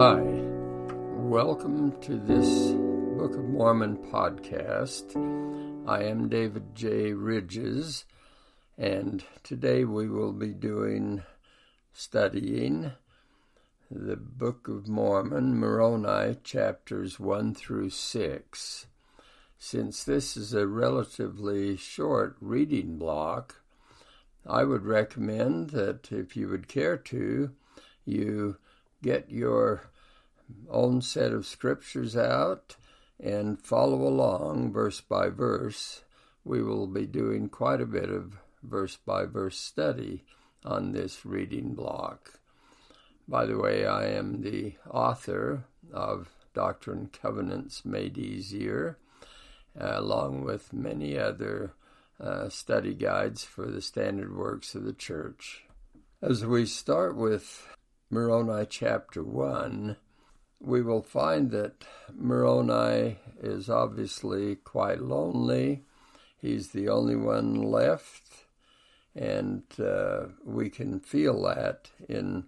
Hi, welcome to this Book of Mormon podcast. I am David J. Ridges, and today we will be doing studying the Book of Mormon, Moroni, chapters 1 through 6. Since this is a relatively short reading block, I would recommend that if you would care to, you get your own set of scriptures out and follow along verse by verse. We will be doing quite a bit of verse by verse study on this reading block. By the way, I am the author of Doctrine Covenants Made Easier, along with many other uh, study guides for the standard works of the church. As we start with Moroni chapter 1, we will find that Moroni is obviously quite lonely. He's the only one left, and uh, we can feel that in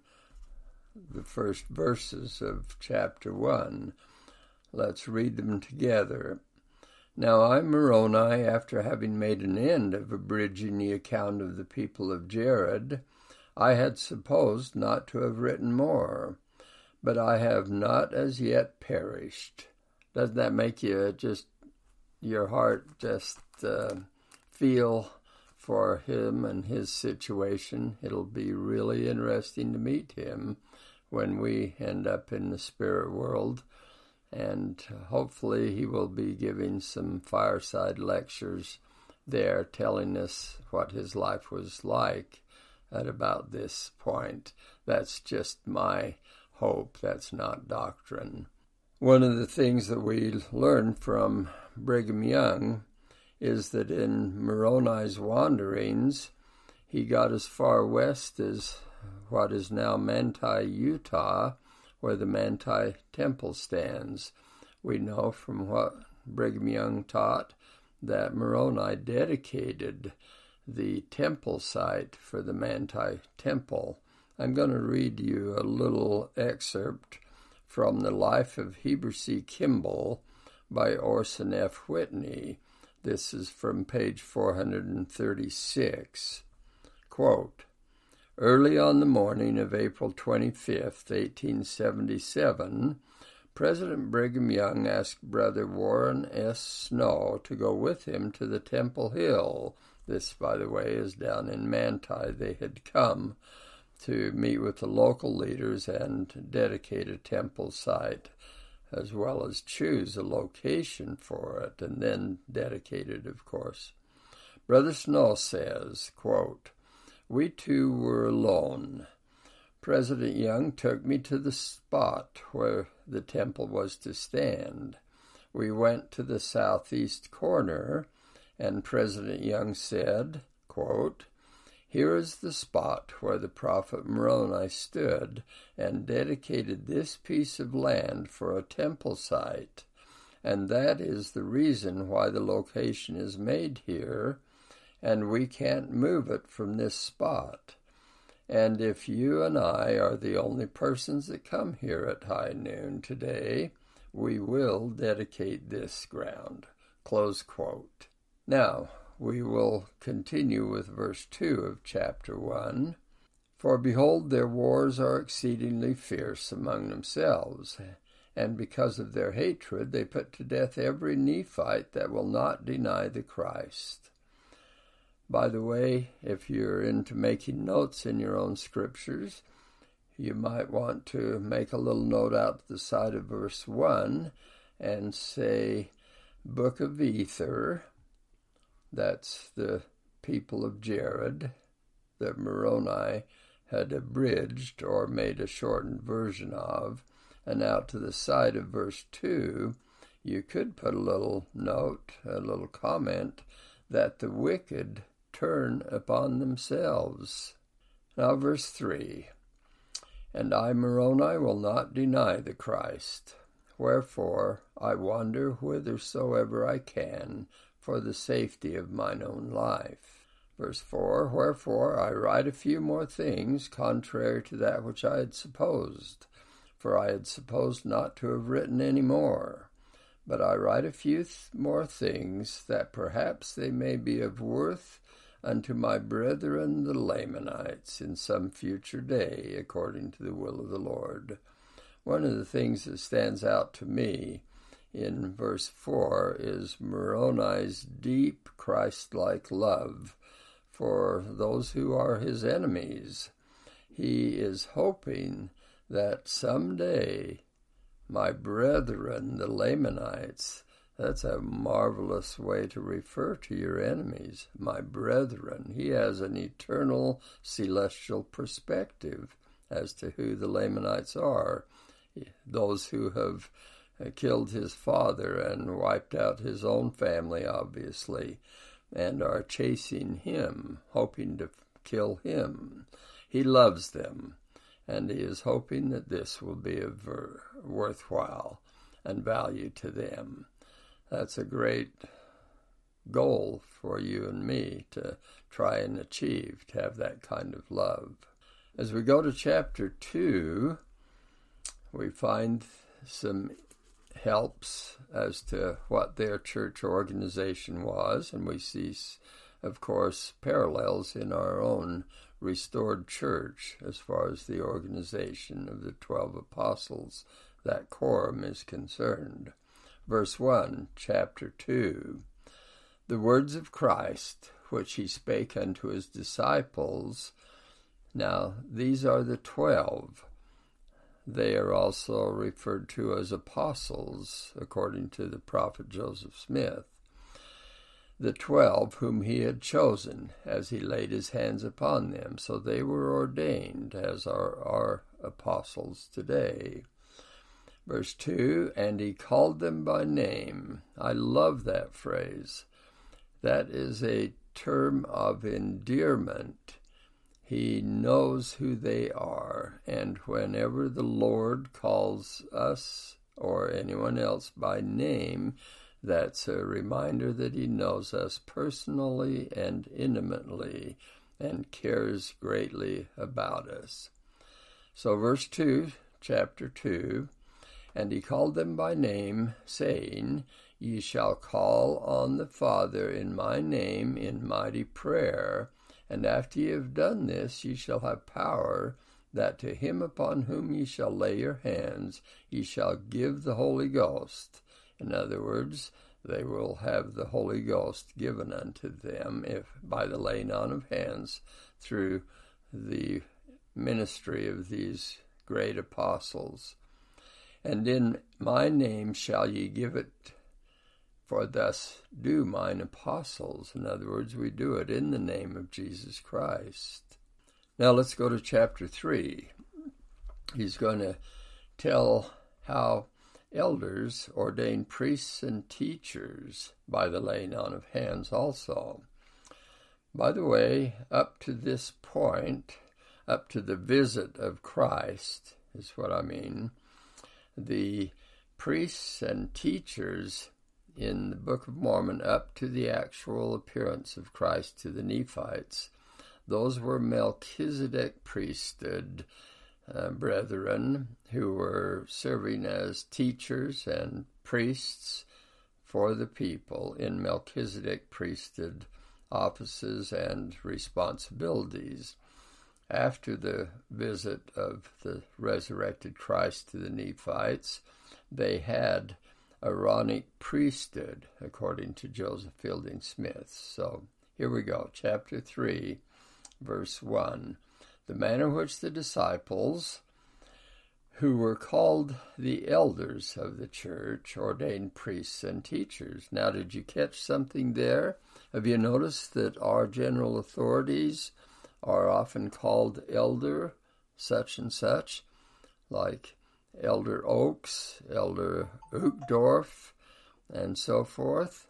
the first verses of chapter 1. Let's read them together. Now I, Moroni, after having made an end of abridging the account of the people of Jared, I had supposed not to have written more, but I have not as yet perished. Doesn't that make you just, your heart just uh, feel for him and his situation? It'll be really interesting to meet him when we end up in the spirit world. And hopefully, he will be giving some fireside lectures there, telling us what his life was like at about this point. That's just my hope. That's not doctrine. One of the things that we learn from Brigham Young is that in Moroni's wanderings, he got as far west as what is now Manti, Utah, where the Manti Temple stands. We know from what Brigham Young taught that Moroni dedicated the temple site for the Manti Temple. I'm going to read you a little excerpt from the Life of Heber C. Kimball by Orson F. Whitney. This is from page 436. Quote, Early on the morning of April 25, 1877, President Brigham Young asked Brother Warren S. Snow to go with him to the Temple Hill this, by the way, is down in Manti. They had come to meet with the local leaders and dedicate a temple site, as well as choose a location for it, and then dedicate it, of course. Brother Snow says, quote, We two were alone. President Young took me to the spot where the temple was to stand. We went to the southeast corner and President Young said, quote, Here is the spot where the prophet Moroni stood and dedicated this piece of land for a temple site, and that is the reason why the location is made here, and we can't move it from this spot. And if you and I are the only persons that come here at high noon today, we will dedicate this ground. Close quote. Now, we will continue with verse 2 of chapter 1. For behold, their wars are exceedingly fierce among themselves, and because of their hatred they put to death every Nephite that will not deny the Christ. By the way, if you're into making notes in your own scriptures, you might want to make a little note out the side of verse 1 and say, Book of Ether, that's the people of Jared that Moroni had abridged or made a shortened version of. And out to the side of verse 2, you could put a little note, a little comment, that the wicked turn upon themselves. Now, verse 3 And I, Moroni, will not deny the Christ. Wherefore I wander whithersoever I can, for the safety of mine own life. Verse 4 Wherefore I write a few more things contrary to that which I had supposed. for I had supposed not to have written any more. But I write a few th- more things, that perhaps they may be of worth unto my brethren the Lamanites in some future day, according to the will of the Lord. One of the things that stands out to me in verse 4 is Moroni's deep Christ like love for those who are his enemies. He is hoping that someday my brethren, the Lamanites, that's a marvelous way to refer to your enemies, my brethren. He has an eternal celestial perspective as to who the Lamanites are, those who have Uh, killed his father and wiped out his own family, obviously, and are chasing him, hoping to kill him. He loves them and he is hoping that this will be of worthwhile and value to them. That's a great goal for you and me to try and achieve, to have that kind of love. As we go to chapter 2, we find some helps as to what their church organization was, and we see, of course, parallels in our own restored church as far as the organization of the twelve apostles, that quorum is concerned. Verse 1, chapter 2 The words of Christ, which he spake unto his disciples. Now, these are the twelve. They are also referred to as apostles, according to the prophet Joseph Smith the twelve whom he had chosen, as he laid his hands upon them. So they were ordained as are our apostles today. Verse 2 And he called them by name. I love that phrase. That is a term of endearment. He knows who they are, and whenever the Lord calls us or anyone else by name, that's a reminder that He knows us personally and intimately and cares greatly about us. So, verse 2, chapter 2 And He called them by name, saying, Ye shall call on the Father in my name in mighty prayer, and after ye have done this, ye shall have power that to him upon whom ye shall lay your hands, ye shall give the Holy Ghost. In other words, they will have the Holy Ghost given unto them if by the laying on of hands through the ministry of these great apostles. And in my name shall ye give it, for thus do mine apostles. In other words, we do it in the name of Jesus Christ. Now let's go to chapter 3. He's going to tell how elders ordain priests and teachers by the laying on of hands also. By the way, up to this point, up to the visit of Christ, is what I mean, the priests and teachers in the Book of Mormon, up to the actual appearance of Christ to the Nephites, those were Melchizedek priesthood uh, brethren who were serving as teachers and priests for the people in Melchizedek priesthood offices and responsibilities. After the visit of the resurrected Christ to the Nephites, they had Aaronic priesthood, according to Joseph Fielding Smith. So here we go, chapter 3, verse 1 the manner in which the disciples, who were called the elders of the church, ordained priests and teachers. Now, did you catch something there? Have you noticed that our general authorities are often called elder such and such, like Elder Oaks, Elder Uchtdorf, and so forth?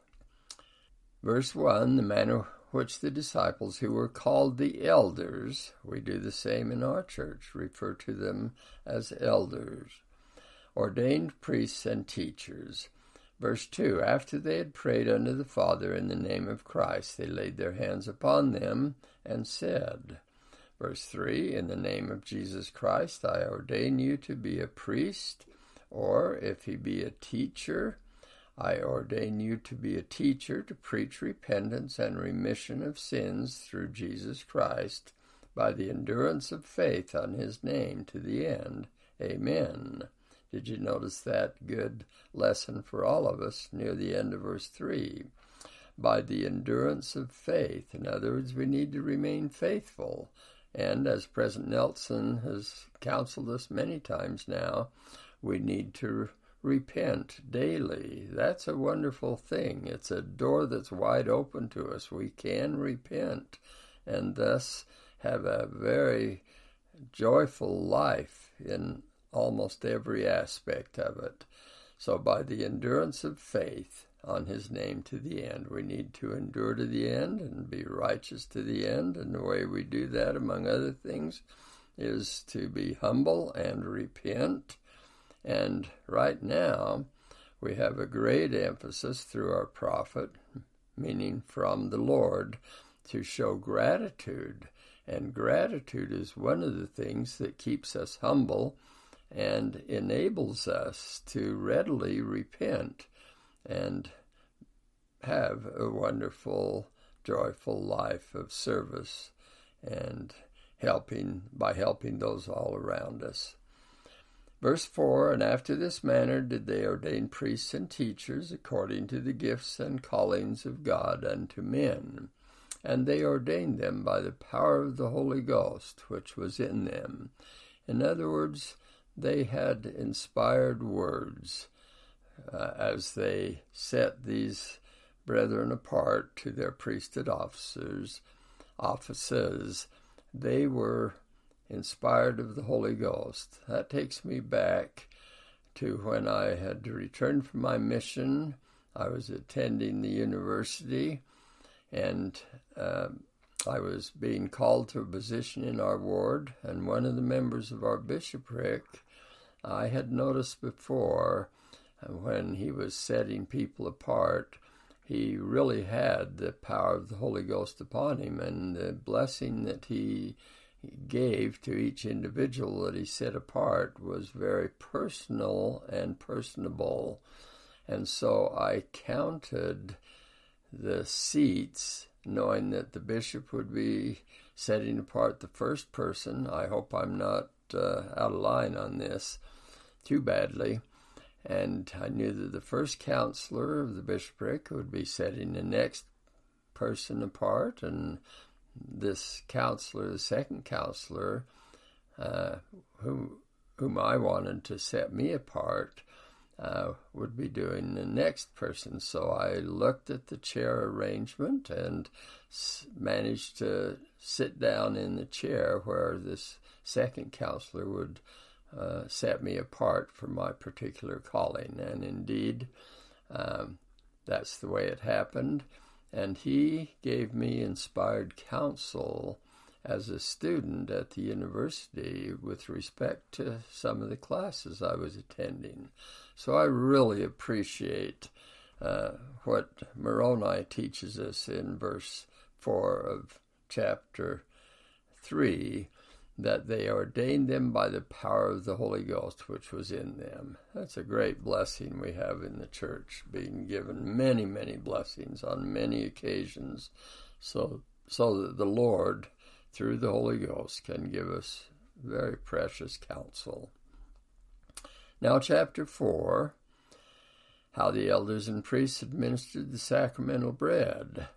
Verse 1 The manner which the disciples who were called the elders, we do the same in our church, refer to them as elders, ordained priests and teachers. Verse 2 After they had prayed unto the Father in the name of Christ, they laid their hands upon them and said, Verse 3 In the name of Jesus Christ, I ordain you to be a priest, or if he be a teacher, I ordain you to be a teacher to preach repentance and remission of sins through Jesus Christ by the endurance of faith on his name to the end. Amen. Did you notice that good lesson for all of us near the end of verse 3? By the endurance of faith. In other words, we need to remain faithful. And as President Nelson has counseled us many times now, we need to repent daily. That's a wonderful thing. It's a door that's wide open to us. We can repent and thus have a very joyful life in almost every aspect of it. So, by the endurance of faith on his name to the end, we need to endure to the end and be righteous to the end. And the way we do that, among other things, is to be humble and repent. And right now, we have a great emphasis through our prophet, meaning from the Lord, to show gratitude and gratitude is one of the things that keeps us humble and enables us to readily repent and have a wonderful, joyful life of service and helping by helping those all around us. Verse 4 And after this manner did they ordain priests and teachers according to the gifts and callings of God unto men and they ordained them by the power of the Holy Ghost which was in them. In other words, they had inspired words uh, as they set these brethren apart to their priesthood officers, offices. They were inspired of the Holy Ghost. That takes me back to when I had returned from my mission. I was attending the university and uh, I was being called to a position in our ward, and one of the members of our bishopric I had noticed before when he was setting people apart, he really had the power of the Holy Ghost upon him, and the blessing that he gave to each individual that he set apart was very personal and personable. And so I counted the seats, knowing that the bishop would be setting apart the first person. I hope I'm not uh, out of line on this too badly. And I knew that the first counselor of the bishopric would be setting the next person apart, and this counselor, the second counselor, uh, whom, whom I wanted to set me apart, uh, would be doing the next person. So I looked at the chair arrangement and s- managed to sit down in the chair where this second counselor would uh, set me apart for my particular calling. And indeed, um, that's the way it happened. And he gave me inspired counsel as a student at the university with respect to some of the classes I was attending. So I really appreciate uh, what Moroni teaches us in verse 4 of chapter 3 that they ordained them by the power of the Holy Ghost which was in them. That's a great blessing we have in the church, being given many, many blessings on many occasions, so so that the Lord, through the Holy Ghost, can give us very precious counsel. Now, chapter 4 How the elders and priests administered the sacramental bread.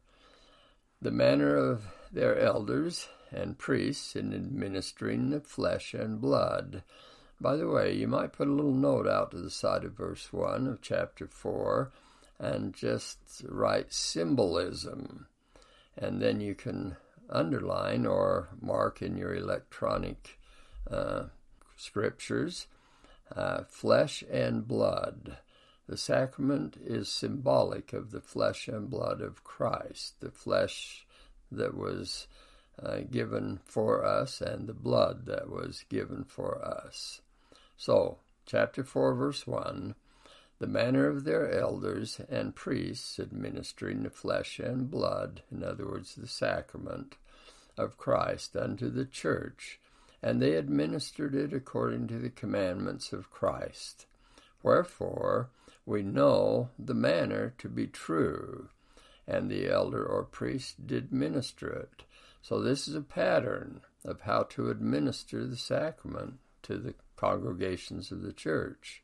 The manner of their elders and priests in administering the flesh and blood. By the way, you might put a little note out to the side of verse 1 of chapter 4 and just write symbolism. And then you can underline or mark in your electronic uh, scriptures uh, flesh and blood. The sacrament is symbolic of the flesh and blood of Christ, the flesh that was uh, given for us and the blood that was given for us. So, chapter 4, verse 1 the manner of their elders and priests administering the flesh and blood, in other words, the sacrament, of Christ unto the church, and they administered it according to the commandments of Christ. Wherefore we know the manner to be true, and the elder or priest did minister it. So this is a pattern of how to administer the sacrament to the congregations of the church.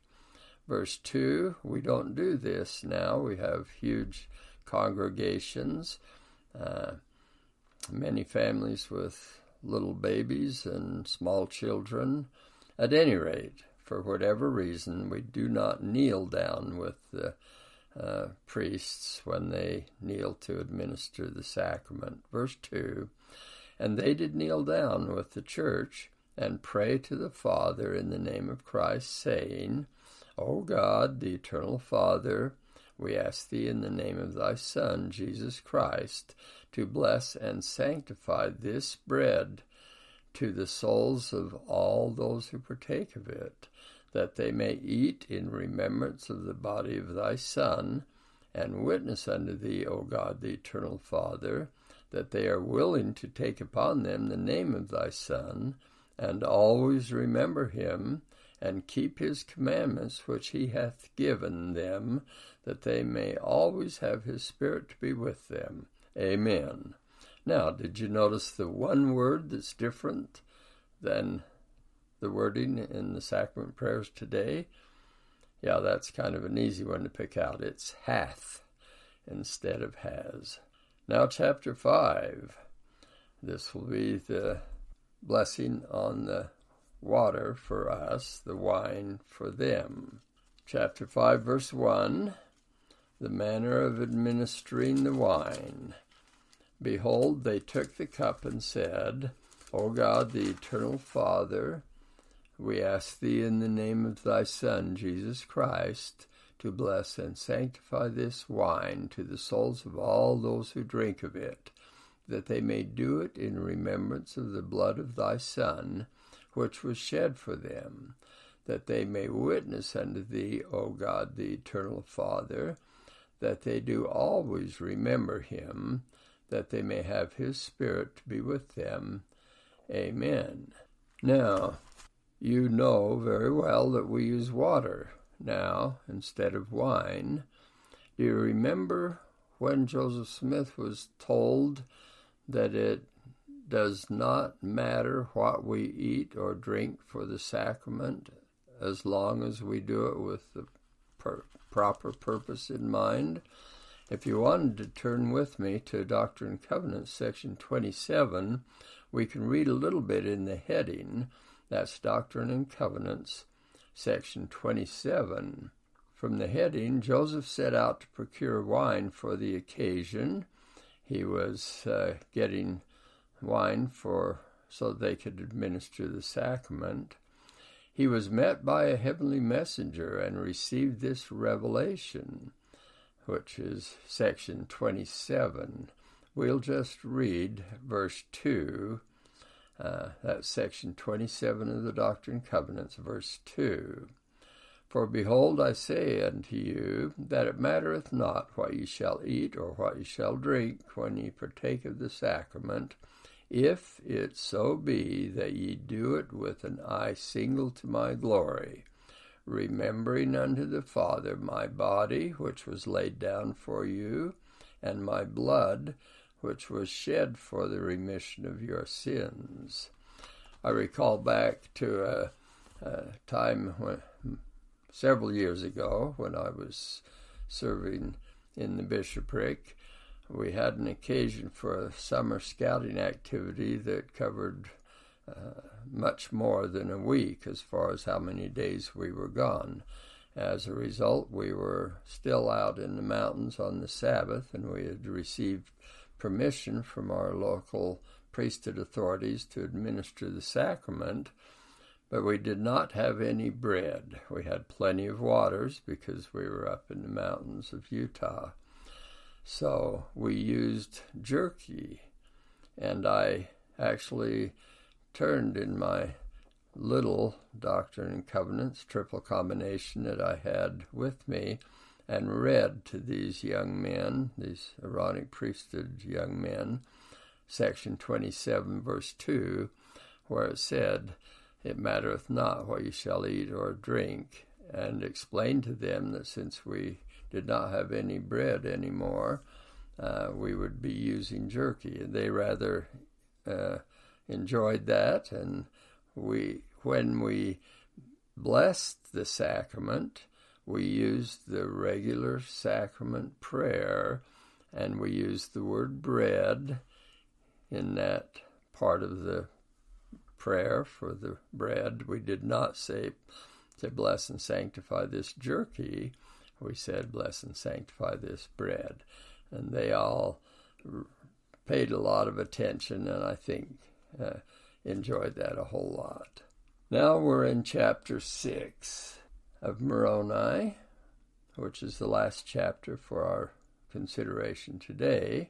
Verse 2, we don't do this now. We have huge congregations, uh, many families with little babies and small children. At any rate, for whatever reason, we do not kneel down with the uh, priests when they kneel to administer the sacrament. Verse 2 And they did kneel down with the church and pray to the Father in the name of Christ, saying, O God, the eternal Father, we ask thee in the name of thy Son, Jesus Christ, to bless and sanctify this bread to the souls of all those who partake of it, that they may eat in remembrance of the body of thy Son, and witness unto thee, O God, the eternal Father, that they are willing to take upon them the name of thy Son, and always remember him, and keep his commandments which he hath given them, that they may always have his Spirit to be with them. Amen. Now, did you notice the one word that's different than the wording in the sacrament prayers today? Yeah, that's kind of an easy one to pick out. It's hath instead of has. Now, chapter 5. This will be the blessing on the water for us, the wine for them. Chapter 5, verse 1 The manner of administering the wine. Behold, they took the cup and said, O God, the eternal Father, we ask thee in the name of thy Son, Jesus Christ, to bless and sanctify this wine to the souls of all those who drink of it, that they may do it in remembrance of the blood of thy Son which was shed for them, that they may witness unto thee, O God, the eternal Father, that they do always remember him, that they may have his Spirit to be with them. Amen. Now, you know very well that we use water now instead of wine. Do you remember when Joseph Smith was told that it does not matter what we eat or drink for the sacrament as long as we do it with the per- proper purpose in mind. If you wanted to turn with me to Doctrine and Covenants, section 27, we can read a little bit in the heading. That's Doctrine and Covenants, section 27. From the heading, Joseph set out to procure wine for the occasion. He was uh, getting wine for so they could administer the sacrament, he was met by a heavenly messenger and received this revelation, which is section 27. We'll just read verse 2. Uh, that's section 27 of the Doctrine and Covenants, verse 2. For behold, I say unto you, that it mattereth not what ye shall eat or what ye shall drink when ye partake of the sacrament, if it so be that ye do it with an eye single to my glory, remembering unto the Father my body, which was laid down for you, and my blood, which was shed for the remission of your sins. I recall back to a, a time when, several years ago when I was serving in the bishopric we had an occasion for a summer scouting activity that covered uh, much more than a week as far as how many days we were gone. As a result, we were still out in the mountains on the Sabbath, and we had received permission from our local priesthood authorities to administer the sacrament, but we did not have any bread. We had plenty of waters because we were up in the mountains of Utah. So we used jerky, and I actually turned in my little Doctrine and Covenants triple combination that I had with me and read to these young men, these Aaronic priesthood young men, section 27, verse 2, where it said, It mattereth not what you shall eat or drink, and explained to them that since we did not have any bread anymore, uh, we would be using jerky. And they rather uh, enjoyed that, and we, when we blessed the sacrament, we used the regular sacrament prayer, and we used the word bread in that part of the prayer for the bread. We did not say, say bless and sanctify this jerky. We said, bless and sanctify this bread. And they all paid a lot of attention, and I think uh, enjoyed that a whole lot. Now we're in chapter 6 of Moroni, which is the last chapter for our consideration today.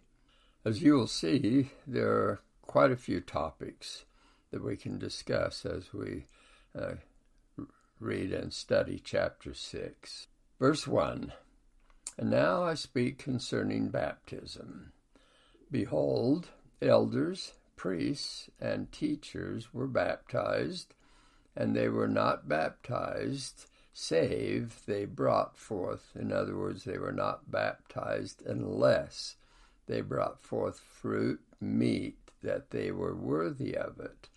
As you will see, there are quite a few topics that we can discuss as we uh, read and study chapter 6. Verse 1 And now I speak concerning baptism. Behold, elders, priests, and teachers were baptized and they were not baptized save they brought forth. In other words, they were not baptized unless they brought forth fruit, meet, that they were worthy of it.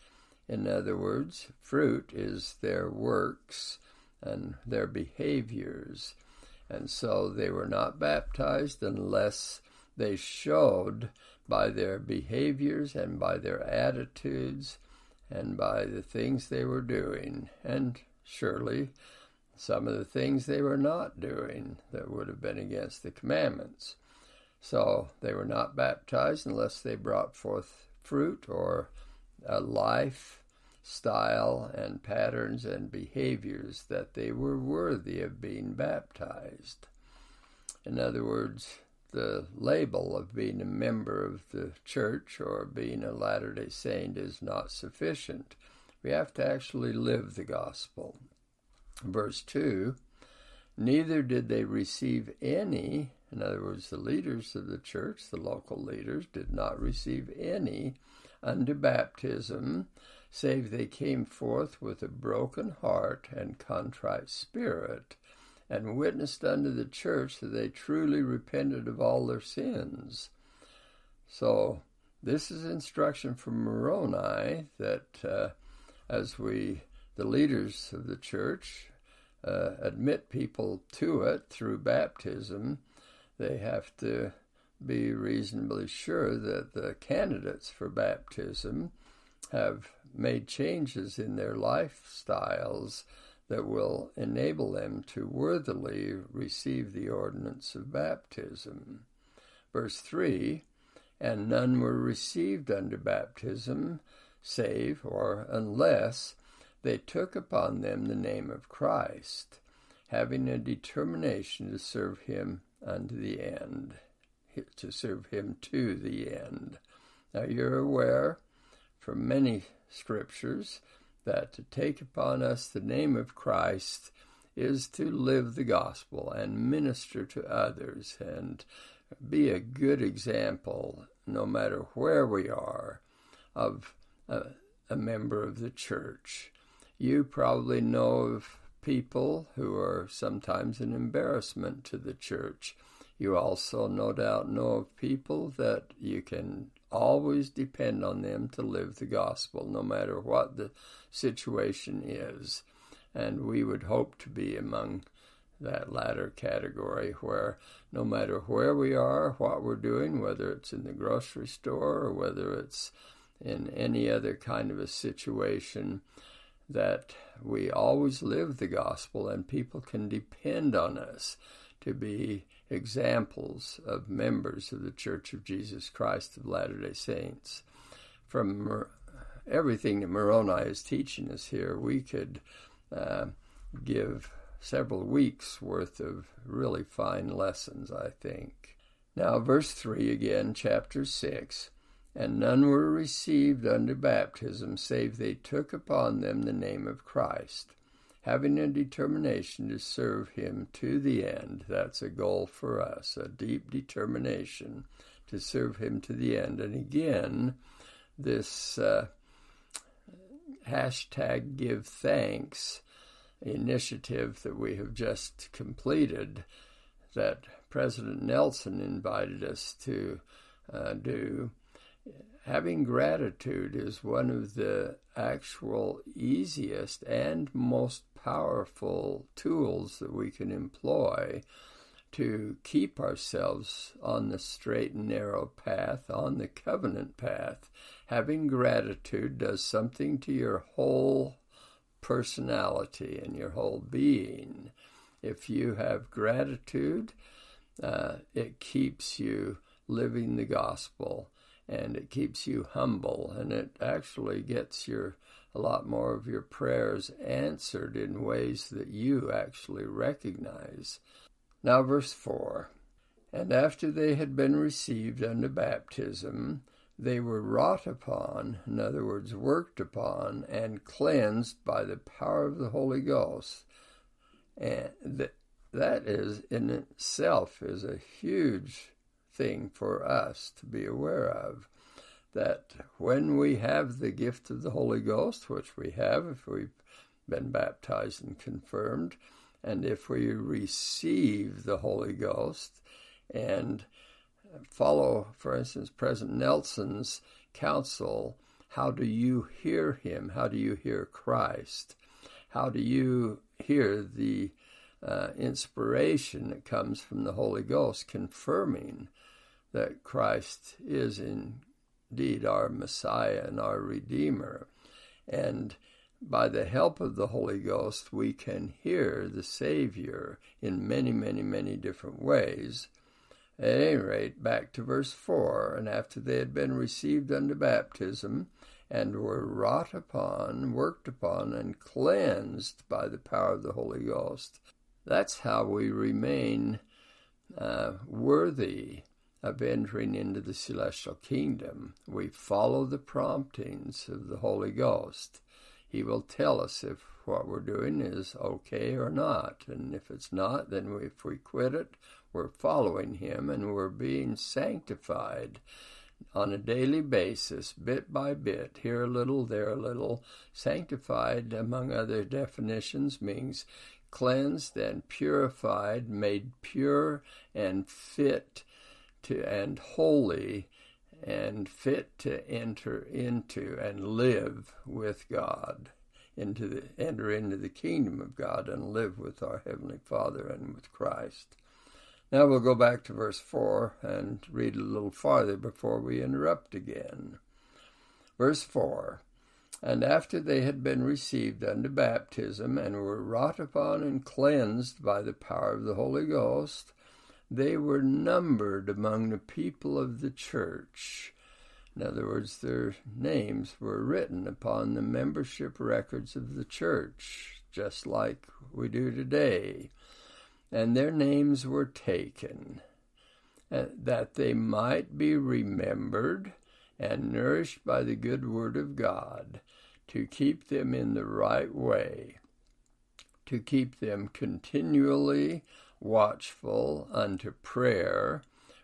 In other words, fruit is their works and their behaviors. And so they were not baptized unless they showed by their behaviors and by their attitudes and by the things they were doing, and surely some of the things they were not doing that would have been against the commandments. So they were not baptized unless they brought forth fruit or a life style and patterns and behaviors that they were worthy of being baptized. In other words, the label of being a member of the church or being a Latter day Saint is not sufficient. We have to actually live the gospel. Verse 2 Neither did they receive any, in other words, the leaders of the church, the local leaders, did not receive any unto baptism, save they came forth with a broken heart and contrite spirit and witnessed unto the church that they truly repented of all their sins. So, this is instruction from Moroni that uh, as we, the leaders of the church, uh, admit people to it through baptism, they have to be reasonably sure that the candidates for baptism have made changes in their lifestyles that will enable them to worthily receive the ordinance of baptism. Verse 3 And none were received unto baptism, save or unless they took upon them the name of Christ, having a determination to serve him unto the end, to serve him to the end. Now you're aware from many scriptures that to take upon us the name of Christ is to live the gospel and minister to others and be a good example, no matter where we are, of a, a member of the church. You probably know of people who are sometimes an embarrassment to the church. You also, no doubt, know of people that you can always depend on them to live the gospel, no matter what the situation is. And we would hope to be among that latter category where no matter where we are, what we're doing, whether it's in the grocery store or whether it's in any other kind of a situation, that we always live the gospel and people can depend on us to be examples of members of the Church of Jesus Christ of Latter day Saints. From everything that Moroni is teaching us here, we could uh, give several weeks worth of really fine lessons, I think. Now, verse 3 again, chapter 6 And none were received unto baptism, save they took upon them the name of Christ having a determination to serve Him to the end. That's a goal for us, a deep determination to serve Him to the end. And again, this uh, hashtag give thanks initiative that we have just completed that President Nelson invited us to uh, do. Having gratitude is one of the actual easiest and most powerful tools that we can employ to keep ourselves on the straight and narrow path, on the covenant path. Having gratitude does something to your whole personality and your whole being. If you have gratitude, uh, it keeps you living the gospel and it keeps you humble and it actually gets your a lot more of your prayers answered in ways that you actually recognize. Now, verse 4 And after they had been received unto baptism, they were wrought upon, in other words, worked upon, and cleansed by the power of the Holy Ghost. And that, that is in itself is a huge thing for us to be aware of. That when we have the gift of the Holy Ghost, which we have if we've been baptized and confirmed, and if we receive the Holy Ghost and follow, for instance, President Nelson's counsel, how do you hear him? How do you hear Christ? How do you hear the uh, inspiration that comes from the Holy Ghost confirming that Christ is indeed our Messiah and our Redeemer? And by the help of the Holy Ghost, we can hear the Savior in many, many, many different ways. At any rate, back to verse 4 And after they had been received unto baptism, and were wrought upon, worked upon, and cleansed by the power of the Holy Ghost, that's how we remain uh, worthy of entering into the celestial kingdom. We follow the promptings of the Holy Ghost. He will tell us if what we're doing is okay or not. And if it's not, then we, if we quit it, we're following Him and we're being sanctified on a daily basis, bit by bit, here a little, there a little. Sanctified, among other definitions, means cleansed and purified, made pure and fit to and holy and fit to enter into and live with God, into the enter into the kingdom of God and live with our heavenly Father and with Christ. Now we'll go back to verse 4 and read a little farther before we interrupt again. Verse 4 And after they had been received unto baptism, and were wrought upon and cleansed by the power of the Holy Ghost, they were numbered among the people of the church. In other words, their names were written upon the membership records of the church, just like we do today and their names were taken, uh, that they might be remembered and nourished by the good word of God, to keep them in the right way, to keep them continually watchful unto prayer,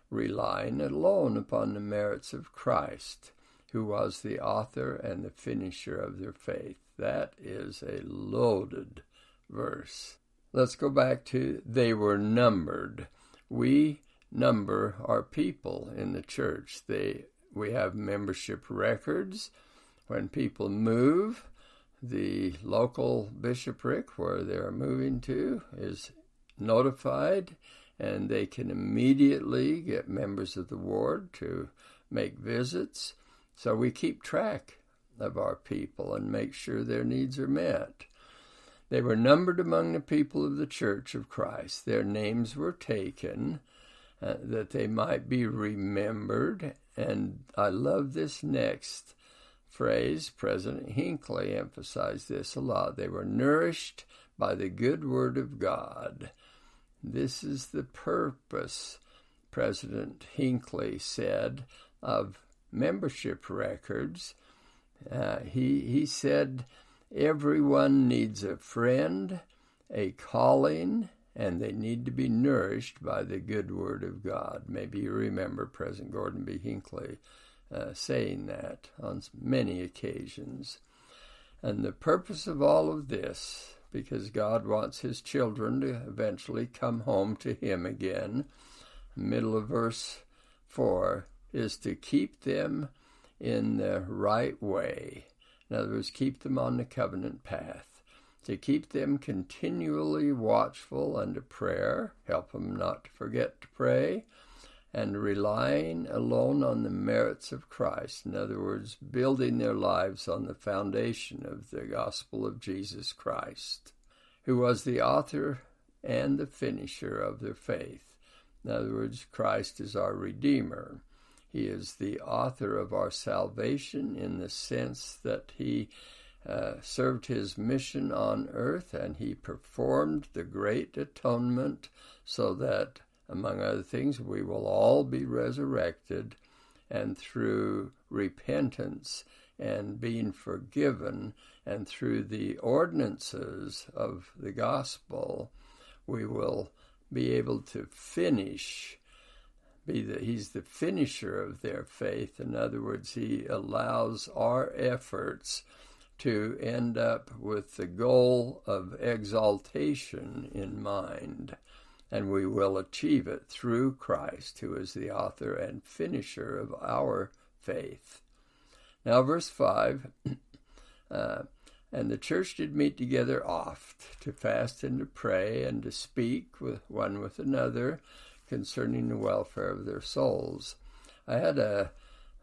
relying alone upon the merits of Christ, who was the author and the finisher of their faith. That is a loaded verse. Let's go back to they were numbered. We number our people in the church. They we have membership records. When people move, the local bishopric where they're moving to is notified and they can immediately get members of the ward to make visits. So we keep track of our people and make sure their needs are met. They were numbered among the people of the church of Christ. Their names were taken uh, that they might be remembered. And I love this next phrase. President Hinckley emphasized this a lot. They were nourished by the good word of God. This is the purpose, President Hinckley said, of membership records. Uh, he, he said, Everyone needs a friend, a calling, and they need to be nourished by the good Word of God. Maybe you remember President Gordon B. Hinckley uh, saying that on many occasions. And the purpose of all of this, because God wants His children to eventually come home to Him again, middle of verse 4, is to keep them in the right way. In other words, keep them on the covenant path. To keep them continually watchful unto prayer, help them not to forget to pray, and relying alone on the merits of Christ. In other words, building their lives on the foundation of the gospel of Jesus Christ, who was the author and the finisher of their faith. In other words, Christ is our Redeemer. He is the author of our salvation in the sense that he uh, served his mission on earth and he performed the great atonement so that, among other things, we will all be resurrected and through repentance and being forgiven and through the ordinances of the gospel, we will be able to finish. Be the, he's the finisher of their faith. In other words, he allows our efforts to end up with the goal of exaltation in mind. And we will achieve it through Christ, who is the author and finisher of our faith. Now, verse 5 uh, And the church did meet together oft to fast and to pray and to speak with one with another concerning the welfare of their souls. I had a,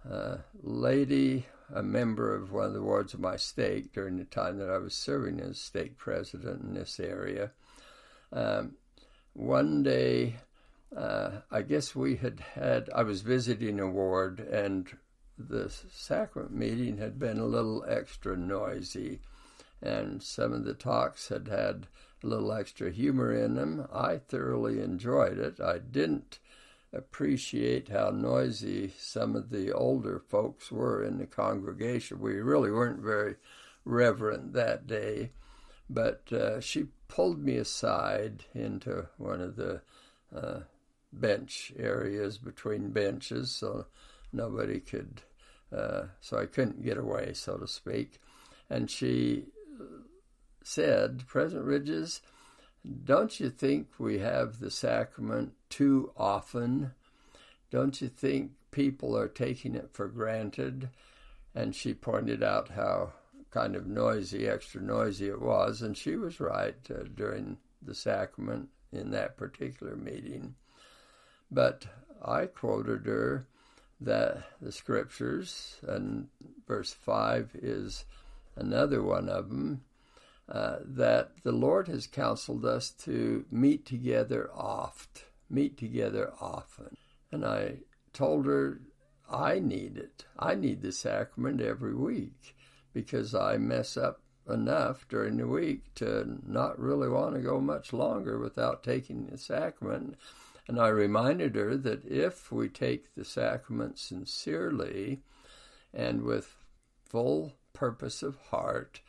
a lady a member of one of the wards of my stake during the time that I was serving as stake president in this area. Um, one day, uh, I guess we had had, I was visiting a ward, and the sacrament meeting had been a little extra noisy, and some of the talks had had a little extra humor in them. I thoroughly enjoyed it. I didn't appreciate how noisy some of the older folks were in the congregation. We really weren't very reverent that day, but uh, she pulled me aside into one of the uh, bench areas between benches so nobody could, uh, so I couldn't get away, so to speak. And she said, President Ridges, don't you think we have the sacrament too often? Don't you think people are taking it for granted? And she pointed out how kind of noisy, extra noisy it was, and she was right uh, during the sacrament in that particular meeting. But I quoted her that the scriptures, and verse 5 is another one of them, uh, that the Lord has counseled us to meet together oft, meet together often. And I told her I need it. I need the sacrament every week because I mess up enough during the week to not really want to go much longer without taking the sacrament. And I reminded her that if we take the sacrament sincerely and with full purpose of heart,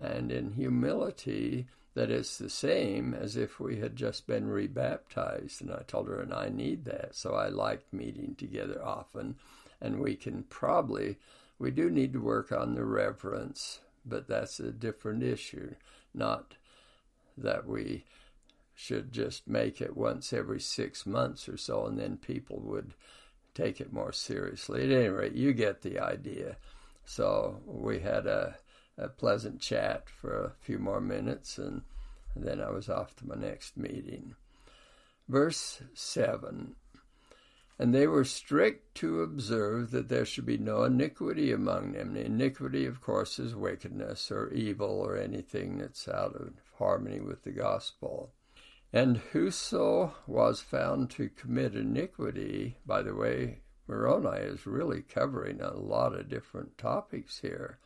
and in humility that it's the same as if we had just been rebaptized. And I told her, and I need that. So I like meeting together often. And we can probably, we do need to work on the reverence, but that's a different issue. Not that we should just make it once every six months or so, and then people would take it more seriously. At any rate, you get the idea. So we had a a pleasant chat for a few more minutes, and, then I was off to my next meeting. Verse 7 And they were strict to observe that there should be no iniquity among them. The iniquity, of course, is wickedness or evil or anything that's out of harmony with the gospel. And whoso was found to commit iniquity, by the way, Moroni is really covering a lot of different topics here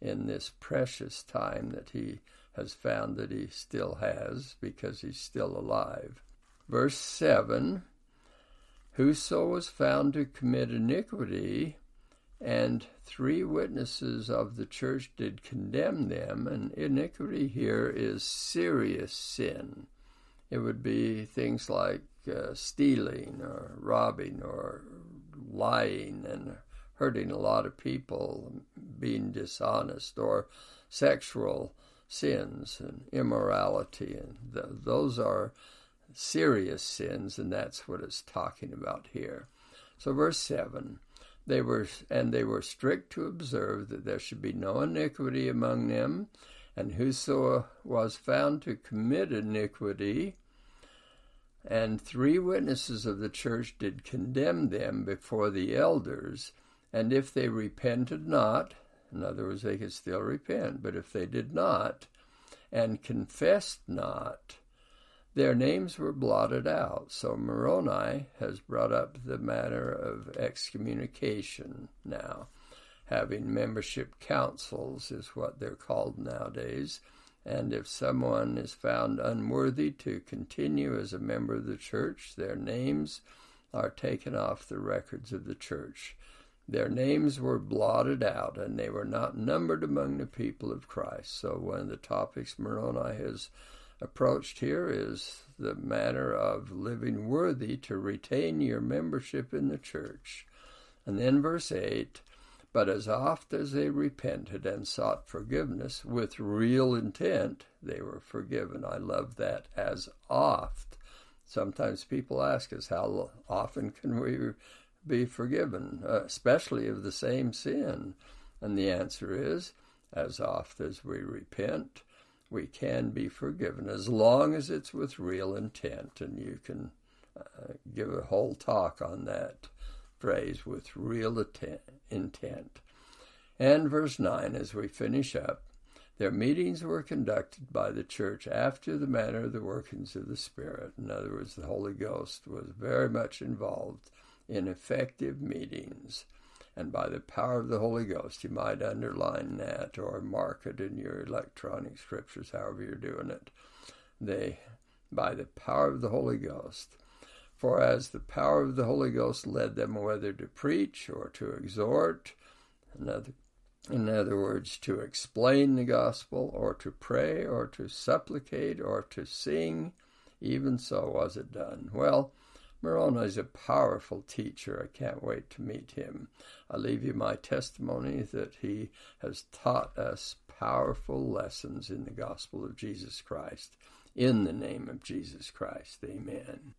in this precious time that he has found that he still has because he's still alive. Verse 7 Whoso was found to commit iniquity, and three witnesses of the church did condemn them, and iniquity here is serious sin. it would be things like uh, stealing or robbing or lying and hurting a lot of people, being dishonest, or sexual sins and immorality. And th- those are serious sins, and that's what it's talking about here. So, verse 7 they were and they were strict to observe that there should be no iniquity among them and whoso was found to commit iniquity and three witnesses of the church did condemn them before the elders and if they repented not in other words they could still repent but if they did not and confessed not their names were blotted out. So Moroni has brought up the matter of excommunication now. Having membership councils is what they're called nowadays. And if someone is found unworthy to continue as a member of the church, their names are taken off the records of the church. Their names were blotted out, and they were not numbered among the people of Christ. So, one of the topics Moroni has approached here is the matter of living worthy to retain your membership in the church. And then verse 8 But as oft as they repented and sought forgiveness with real intent, they were forgiven. I love that. As oft. Sometimes people ask us, How often can we be forgiven, uh, especially of the same sin? And the answer is, As oft as we repent we can be forgiven as long as it's with real intent. And you can uh, give a whole talk on that phrase with real intent. And verse 9, as we finish up, their meetings were conducted by the church after the manner of the workings of the Spirit. In other words, the Holy Ghost was very much involved in effective meetings and by the power of the Holy Ghost. You might underline that or mark it in your electronic scriptures, however you're doing it. They, by the power of the Holy Ghost. For as the power of the Holy Ghost led them whether to preach or to exhort, in other, in other words, to explain the gospel, or to pray, or to supplicate, or to sing, even so was it done. Well, Moroni is a powerful teacher. I can't wait to meet him. I leave you my testimony that he has taught us powerful lessons in the gospel of Jesus Christ. In the name of Jesus Christ, amen.